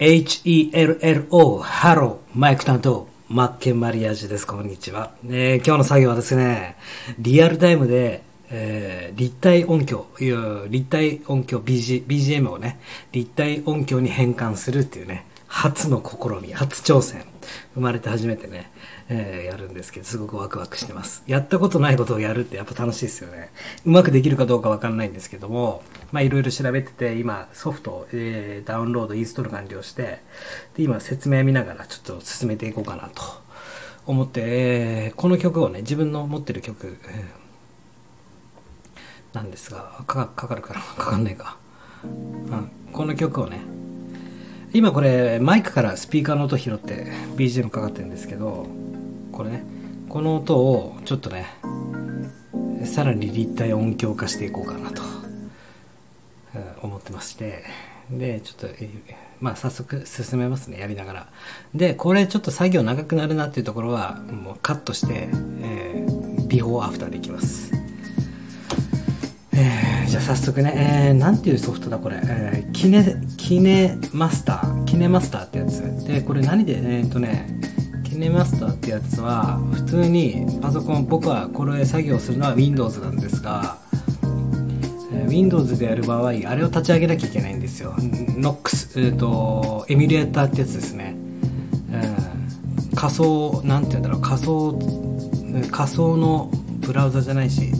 HELLO、 HELLO、マイク担当、マッケンマリアージュです。こんにちは。えー今日の作業はですね、リアルタイムで、えー立体音響、立体音響 BG BGM をね、立体音響に変換するっていうね、初の試み、初挑戦。生まれて初めてね、えーやるんですけど、すごくワクワクしてます。やったことないことをやるってやっぱ楽しいですよね。うまくできるかどうかわかんないんですけども、まあいろいろ調べてて、今ソフトを、えーダウンロード、インストール完了して、で、今説明見ながらちょっと進めていこうかなと思って、えーこの曲をね、自分の持ってる曲、なんですが、かかかるかな？かかんないか。うん、この曲をね、今これマイクからスピーカーの音拾って BGM かかってるんですけどこれね。この音をちょっとねさらに立体音響化していこうかなと、思ってまして。でちょっとまあ早速進めますねやりながら。でこれちょっと作業長くなるなっていうところはもうカットして、えービフォーアフターでいきます。えーじゃあ早速ね、えー、ていうソフトだこれ、えーキネ、キネマスター、キネマスターってやつ。で、これ何で、えーっとね、キネマスターってやつは、普通にパソコン、僕はこれ作業するのは Windows なんですが、Windows でやる場合、あれを立ち上げなきゃいけないんですよ。NOX、えーっと、エミュレーターってやつですね。うん仮想、なんて言うんだろう、仮想、仮想のブラウザじゃないし、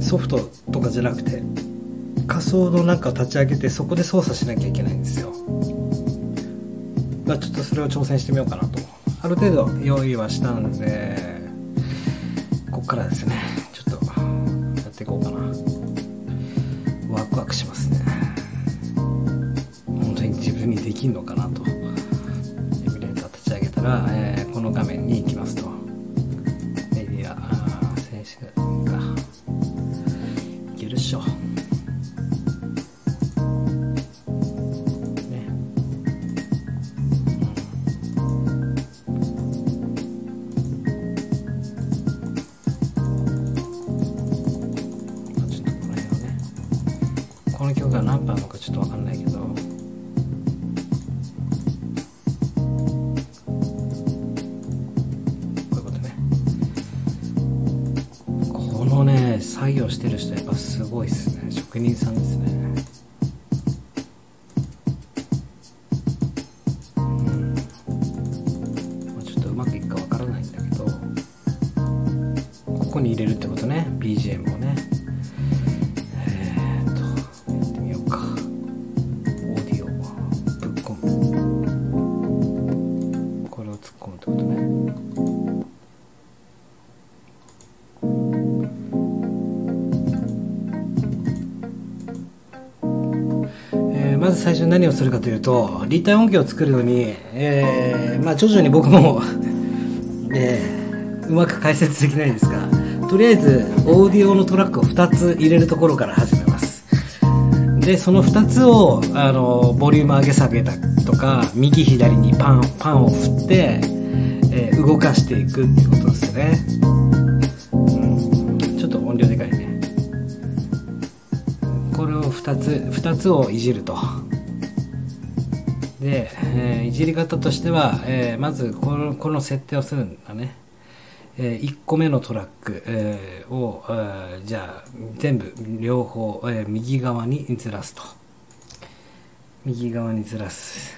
ソフトとかじゃなくて仮想のなんかを立ち上げてそこで操作しなきゃいけないんですよちょっとそれを挑戦してみようかなとある程度用意はしたんでこっからですね。ちょっとやっていこうかな。ワクワクしますね。本当に自分にできんのかなと。エミュレーター立ち上げたら、えーこの画面に行きますと。この曲が何番のかちょっと分かんないけど。こういうことね。このね作業してる人やっぱすごいっすね職人さんですねまず最初に何をするかというと立体音響を作るのに、えーまあ、徐々に僕も、えーうまく解説できないんですがとりあえずオーディオのトラックを2つ入れるところから始めます。でその2つをあのボリューム上げ下げたとか右左にパンパンを振って、えー動かしていくっていうことですね、ちょっと音量でかいね。これを2つ2つをいじると。で、えーいじり方としては、えーまずこのこの設定をするんだね、え1個目のトラック、えーを、えーじゃあ全部両方、えー右側にずらすと。右側にずらす。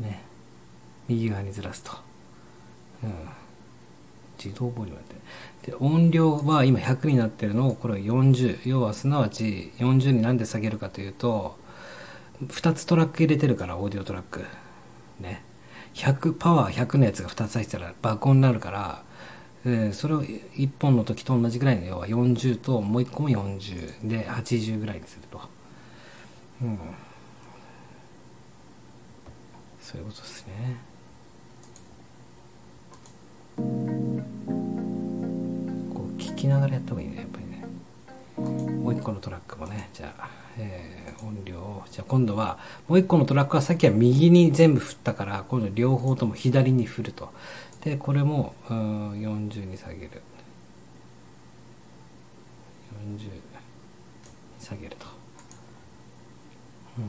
ね。右側にずらすと、うん、自動ボリュームって。で音量は今100になってるのをこれを40要はすなわち40になんで下げるかというと2つトラック入れてるからオーディオトラック。ね。100パワー100のやつが2つ入ってたら爆音になるから、えーそれを1本の時と同じぐらいの要は40ともう1個も40で80ぐらいにすると。うん。そういうことですね。こう聞きながらやった方がいいねやっぱり。も個のトラックもねじゃあ、えー、音量を。じゃあ今度はもう1個のトラックはさっきは右に全部振ったから今度両方とも左に振ると。でこれもうん40に下げる。40下げると、うん、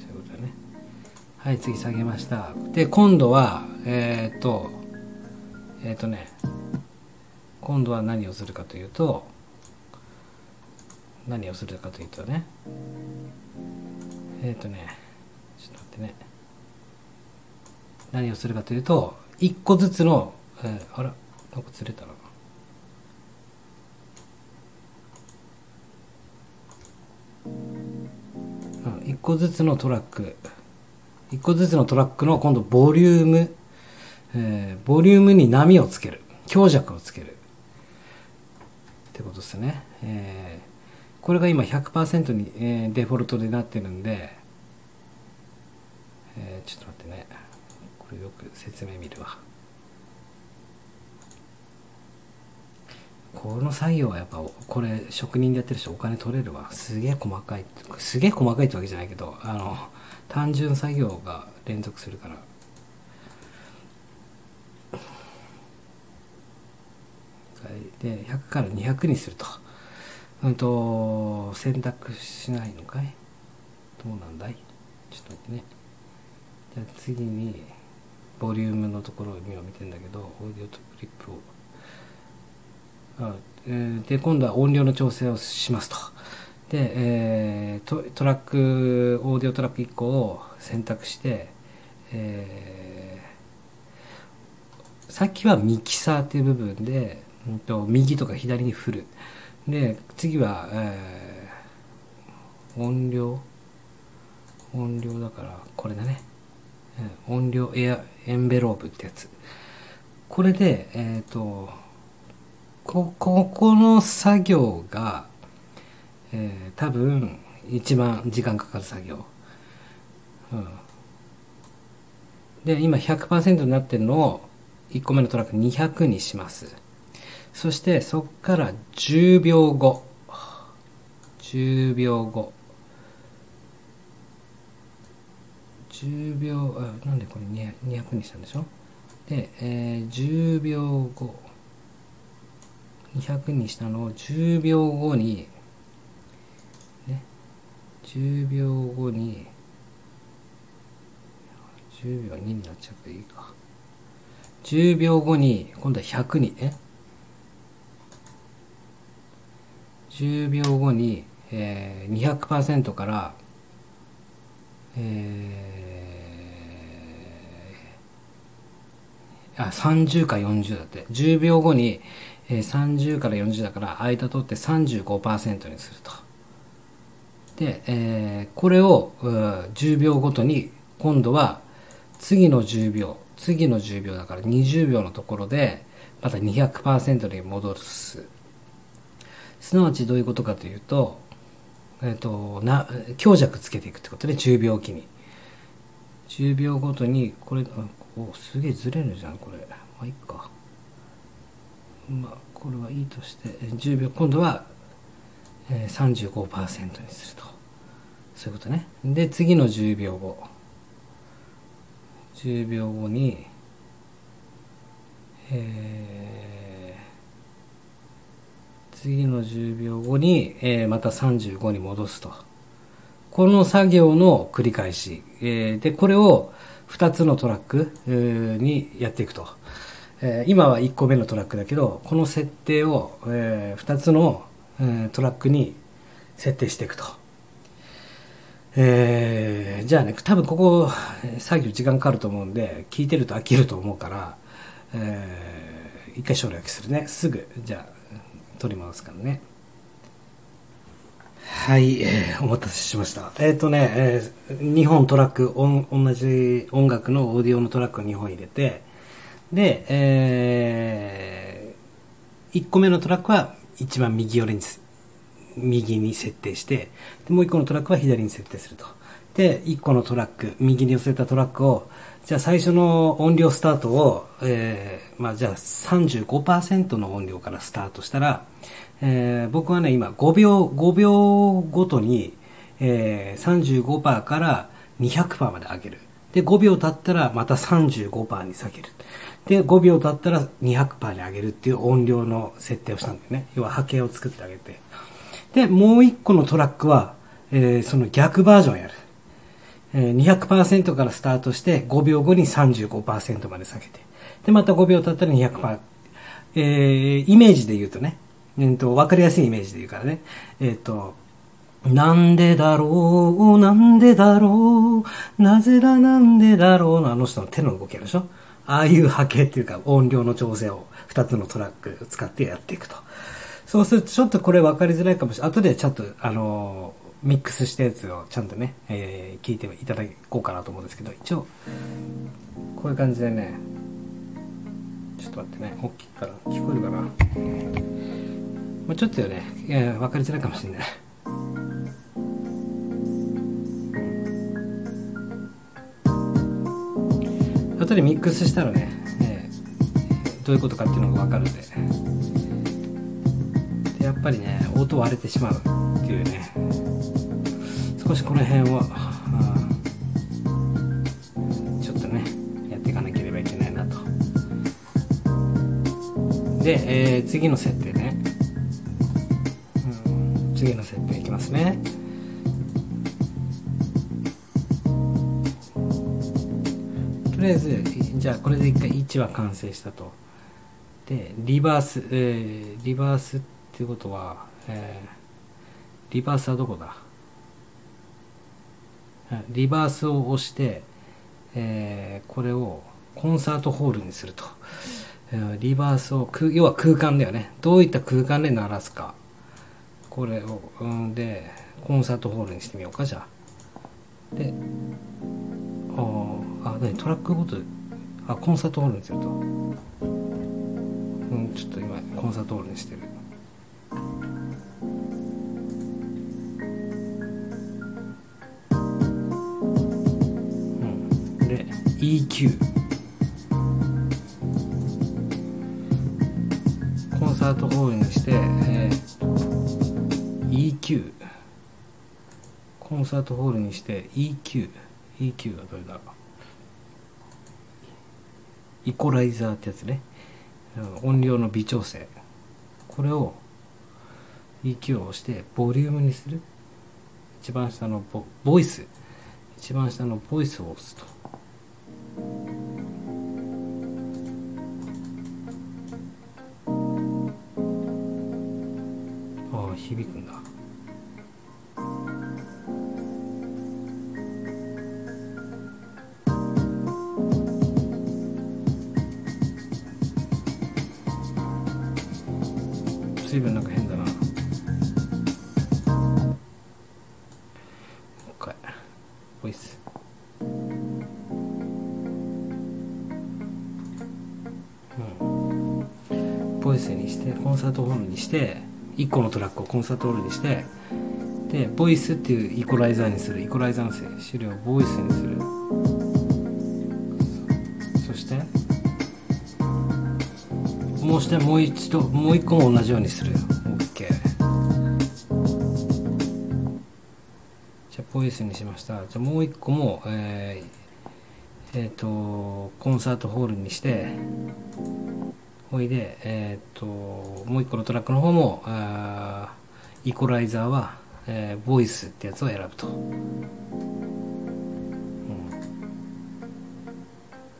そういうことだね。はい次下げました。で今度はえっ、とえっ、とね今度は何をするかというと何をするかというとねえっ、とねちょっと待ってね。何をするかというと1個ずつの、えーあらなんかずれたな。うん1個ずつのトラック。1個ずつのトラックの今度ボリューム、えーボリュームに波をつける。強弱をつける。ってことですね、えーこれが今100%に、えーデフォルトでなってるんで、えーちょっと待ってね。これよく説明見るわ。この作業はやっぱこれ職人でやってる人お金取れるわ。すげえ細かいすげえ細かいってわけじゃないけどあの単純作業が連続するからで100から200にすると。うんと選択しないのかい？どうなんだい？ちょっと待ってね。じゃあ次にボリュームのところを今見てんだけどオーディオとクリップを。あえーで今度は音量の調整をしますと。で、えートトラックオーディオトラック1個を選択して、えーさっきはミキサーっていう部分で、と右とか左に振る。で次は、えー音量？音量だからこれだね、えー音量エアエンベロープってやつ。これでえっ、とこここの作業が、えー多分一番時間かかる作業、うん、で今100%になってるのを1個目のトラック200にします。そしてそこから10秒後。10秒後。10秒あなんでこれ200 200にしたんでしょ？で、えー10秒後。200にしたのを10秒後にね。10秒後に。10秒2になっちゃっていいか。10秒後に今度は100にえ？10秒後に、えー、200%からえー、あ30か40だって。10秒後に、えー、30から40だから間取って35%にすると。で、えーこれを10秒ごとに今度は次の10秒次の10秒だから20秒のところでまた200%に戻す。すなわちどういうことかというと,、えっとな強弱つけていくってことね10秒おきに。10秒ごとにこれあおすげえずれるじゃんこれ。まあいいか。まあこれはいいとして10秒今度は、えー、35%にすると。そういうことね。で次の10秒後。10秒後にえー次の10秒後に、えーまた35に戻すと。この作業の繰り返し、えーでこれを2つのトラック、えーにやっていくと、えー今は1個目のトラックだけどこの設定を、え2つの、えートラックに設定していくと。えーじゃあね多分ここ作業時間かかると思うんで聞いてると飽きると思うから、えー一回省略するね。すぐ。じゃあ取りますからね。はい、えーお待たせしました。えっ、とね、え2本トラック同じ音楽のオーディオのトラックを2本入れてで、え1個目のトラックは一番右寄りに右に設定してでもう1個のトラックは左に設定すると。で1個のトラック右に寄せたトラックをじゃあ最初の音量スタートを、えーまあじゃあ35%の音量からスタートしたら、えー僕はね今5秒5秒ごとに、えー、35%から200%まで上げる。で5秒経ったらまた35%に下げる。で5秒経ったら200%に上げるっていう音量の設定をしたんだよね。要は波形を作ってあげて。でもう一個のトラックは、えーその逆バージョンやる。200%からスタートして5秒後に35%まで下げて、で、また5秒経ったら200%、えー、イメージで言うとね、えーと、わかりやすいイメージで言うからね、えっ、と、なんでだろう、なんでだろう、なぜだなんでだろうのあの人の手の動きあるでしょああいう波形っていうか音量の調整を2つのトラック使ってやっていくと。そうするとちょっとこれ分かりづらいかもしれない。後でちょっとあのー、ミックスしたやつをちゃんとね、えー聞いていただこうかなと思うんですけど、一応、こういう感じでね、ちょっと待ってね、大きいから聞こえるかな？まあ、ちょっとよね、いや分かりづらいかもしれない。後でミックスしたらね、えーどういうことかっていうのが分かるんででやっぱりね音割れてしまうっていうね少しこの辺を、あちょっとねやっていかなければいけないなと。で、えー次の設定ね、うん、次の設定いきますね。とりあえずじゃあこれで一回1は完成したと。でリバース、えーリバースっていうことは、えーリバースはどこだ？リバースを押して、えーこれをコンサートホールにすると、えーリバースを空要は空間だよね。どういった空間で鳴らすか。これを、うん、でコンサートホールにしてみようかじゃあ。であーあ何？トラックごとあコンサートホールにすると。うん。ちょっと今コンサートホールにしてる EQ コンサートホールにして、えー EQ コンサートホールにして EQ EQ はどれだイコライザーってやつね。音量の微調整。これを EQ を押してボリュームにする。一番下のボボイス。一番下のボイスを押すと。響くんだ。随分なんか変だな。もう一回。ボイス。うん。ボイスにしてコンサートホールにして1個のトラックをコンサートホールにしてでボイスっていうイコライザーにするイコライザーの資料をボイスにする。そしてもうしてもう一度もう一個も同じようにする OK じゃあボイスにしました。じゃあもう一個もえー、えーとコンサートホールにしてほいでえっ、ともう一個のトラックの方もあイコライザーは、えーボイスってやつを選ぶと、う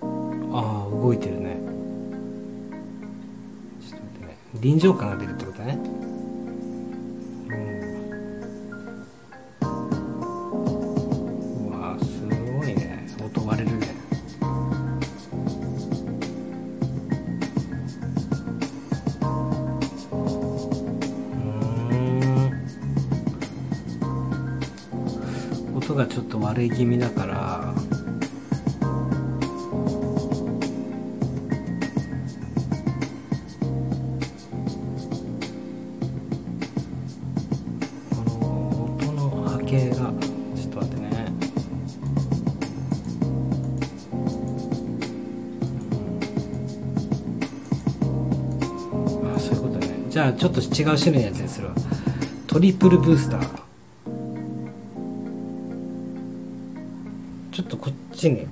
ん、ああ動いてるね。ちょっと待ってね。臨場感が出るってことだね。ちょっと割れ気味だから。この音の波形がちょっと待ってね。あそういうことね。じゃあちょっと違う種類のやつにするわ。トリプルブースター。ちょっとこっちに。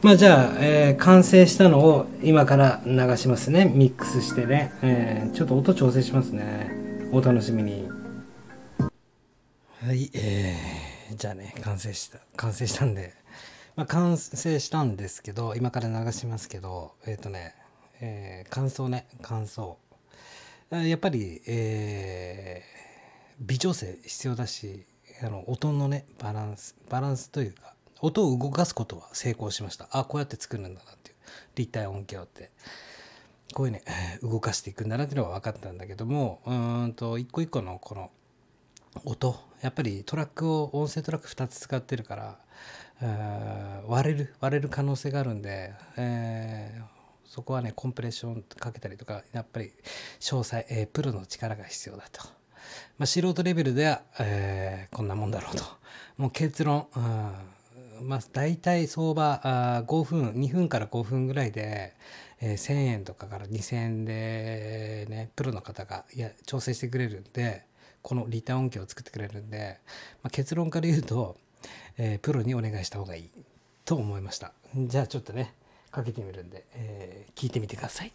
まあじゃあ、えー完成したのを今から流しますね。ミックスしてね、えーちょっと音調整しますね。お楽しみに。はい、えーじゃあね、完成した、完成したんで、まあ、完成したんですけど、今から流しますけど、えっ、ー、とね、えー、感想ね、感想。やっぱり、えー、微調整必要だし、あの、音のね、バランス、バランスというか、音を動かすことは成功しました。あ、こうやって作るんだなっていう。立体音響って。こういうね、動かしていくんだなっていうのが分かったんだけども、うんと、一個一個のこの音、やっぱりトラックを、音声トラック2つ使ってるから、割れる、割れる可能性があるんで、えー、そこはね、コンプレッションかけたりとか、やっぱり詳細、えー、プロの力が必要だと。まあ、素人レベルでは、えー、こんなもんだろうと。もう結論、うん、まあ、大体相場あ5分、2分から5分ぐらいで、えー、1000円とかから2000円で、ね、プロの方がいや調整してくれるんで、このリターン音響を作ってくれるんで、まあ、結論から言うと、えー、プロにお願いした方がいいと思いました。じゃあちょっとね、かけてみるんで、えー、聞いてみてください。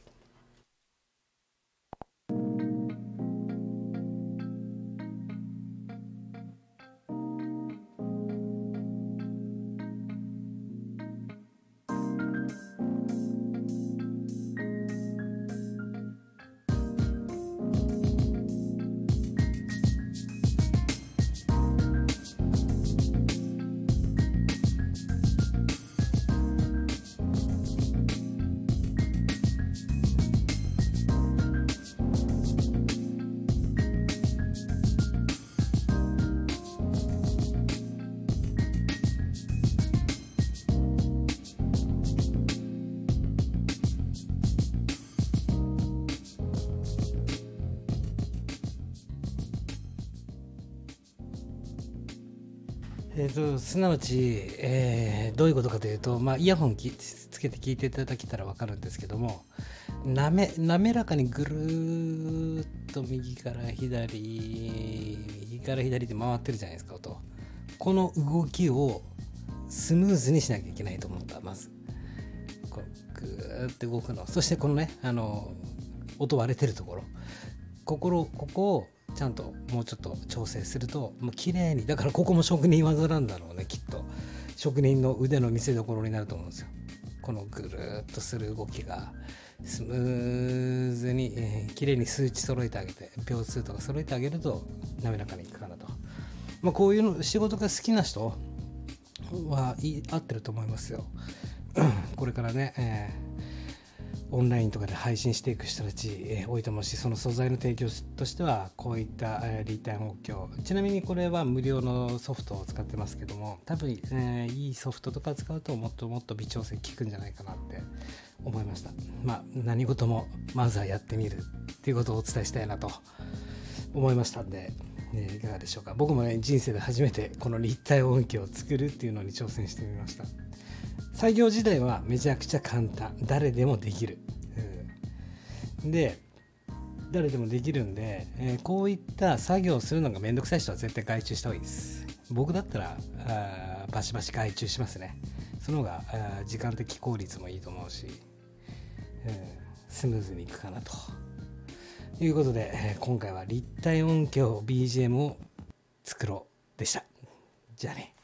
と、すなわち、えー、どういうことかというと、まあ、イヤホンきつけて聞いていただけたら分かるんですけどもなめ滑らかにぐるっと右から左右から左で回ってるじゃないですか音。この動きをスムーズにしなきゃいけないと思ったまず。こうグーって動くの。そしてこのねあの音割れてるところ。ここここをちゃんともうちょっと調整するともう綺麗にだからここも職人技なんだろうねきっと。職人の腕の見せ所になると思うんですよ。このぐるっとする動きが。スムーズに、えー、綺麗に数値揃えてあげて秒数とか揃えてあげると滑らかにいくかなと、まあ、こういうの仕事が好きな人はい合ってると思いますよ。これからね、えーオンラインとかで配信していく人たち、え、多いと思うしその素材の提供としてはこういった、えー、立体音響ちなみにこれは無料のソフトを使ってますけども多分、えー、いいソフトとか使うともっともっと微調整効くんじゃないかなって思いました。まあ何事もまずはやってみるっていうことをお伝えしたいなと思いましたんで、え、いかがでしょうか。僕もね人生で初めてこの立体音響を作るっていうのに挑戦してみました。作業自体はめちゃくちゃ簡単。誰でもできる、うん、で誰でもできるんで、えー、こういった作業をするのがめんどくさい人は絶対外注した方がいいです。僕だったらあバシバシ外注しますね。その方があ時間的効率もいいと思うし、うん、スムーズにいくかなと。いうことで、えー、今回は立体音響 BGM を作ろうでした。じゃあね。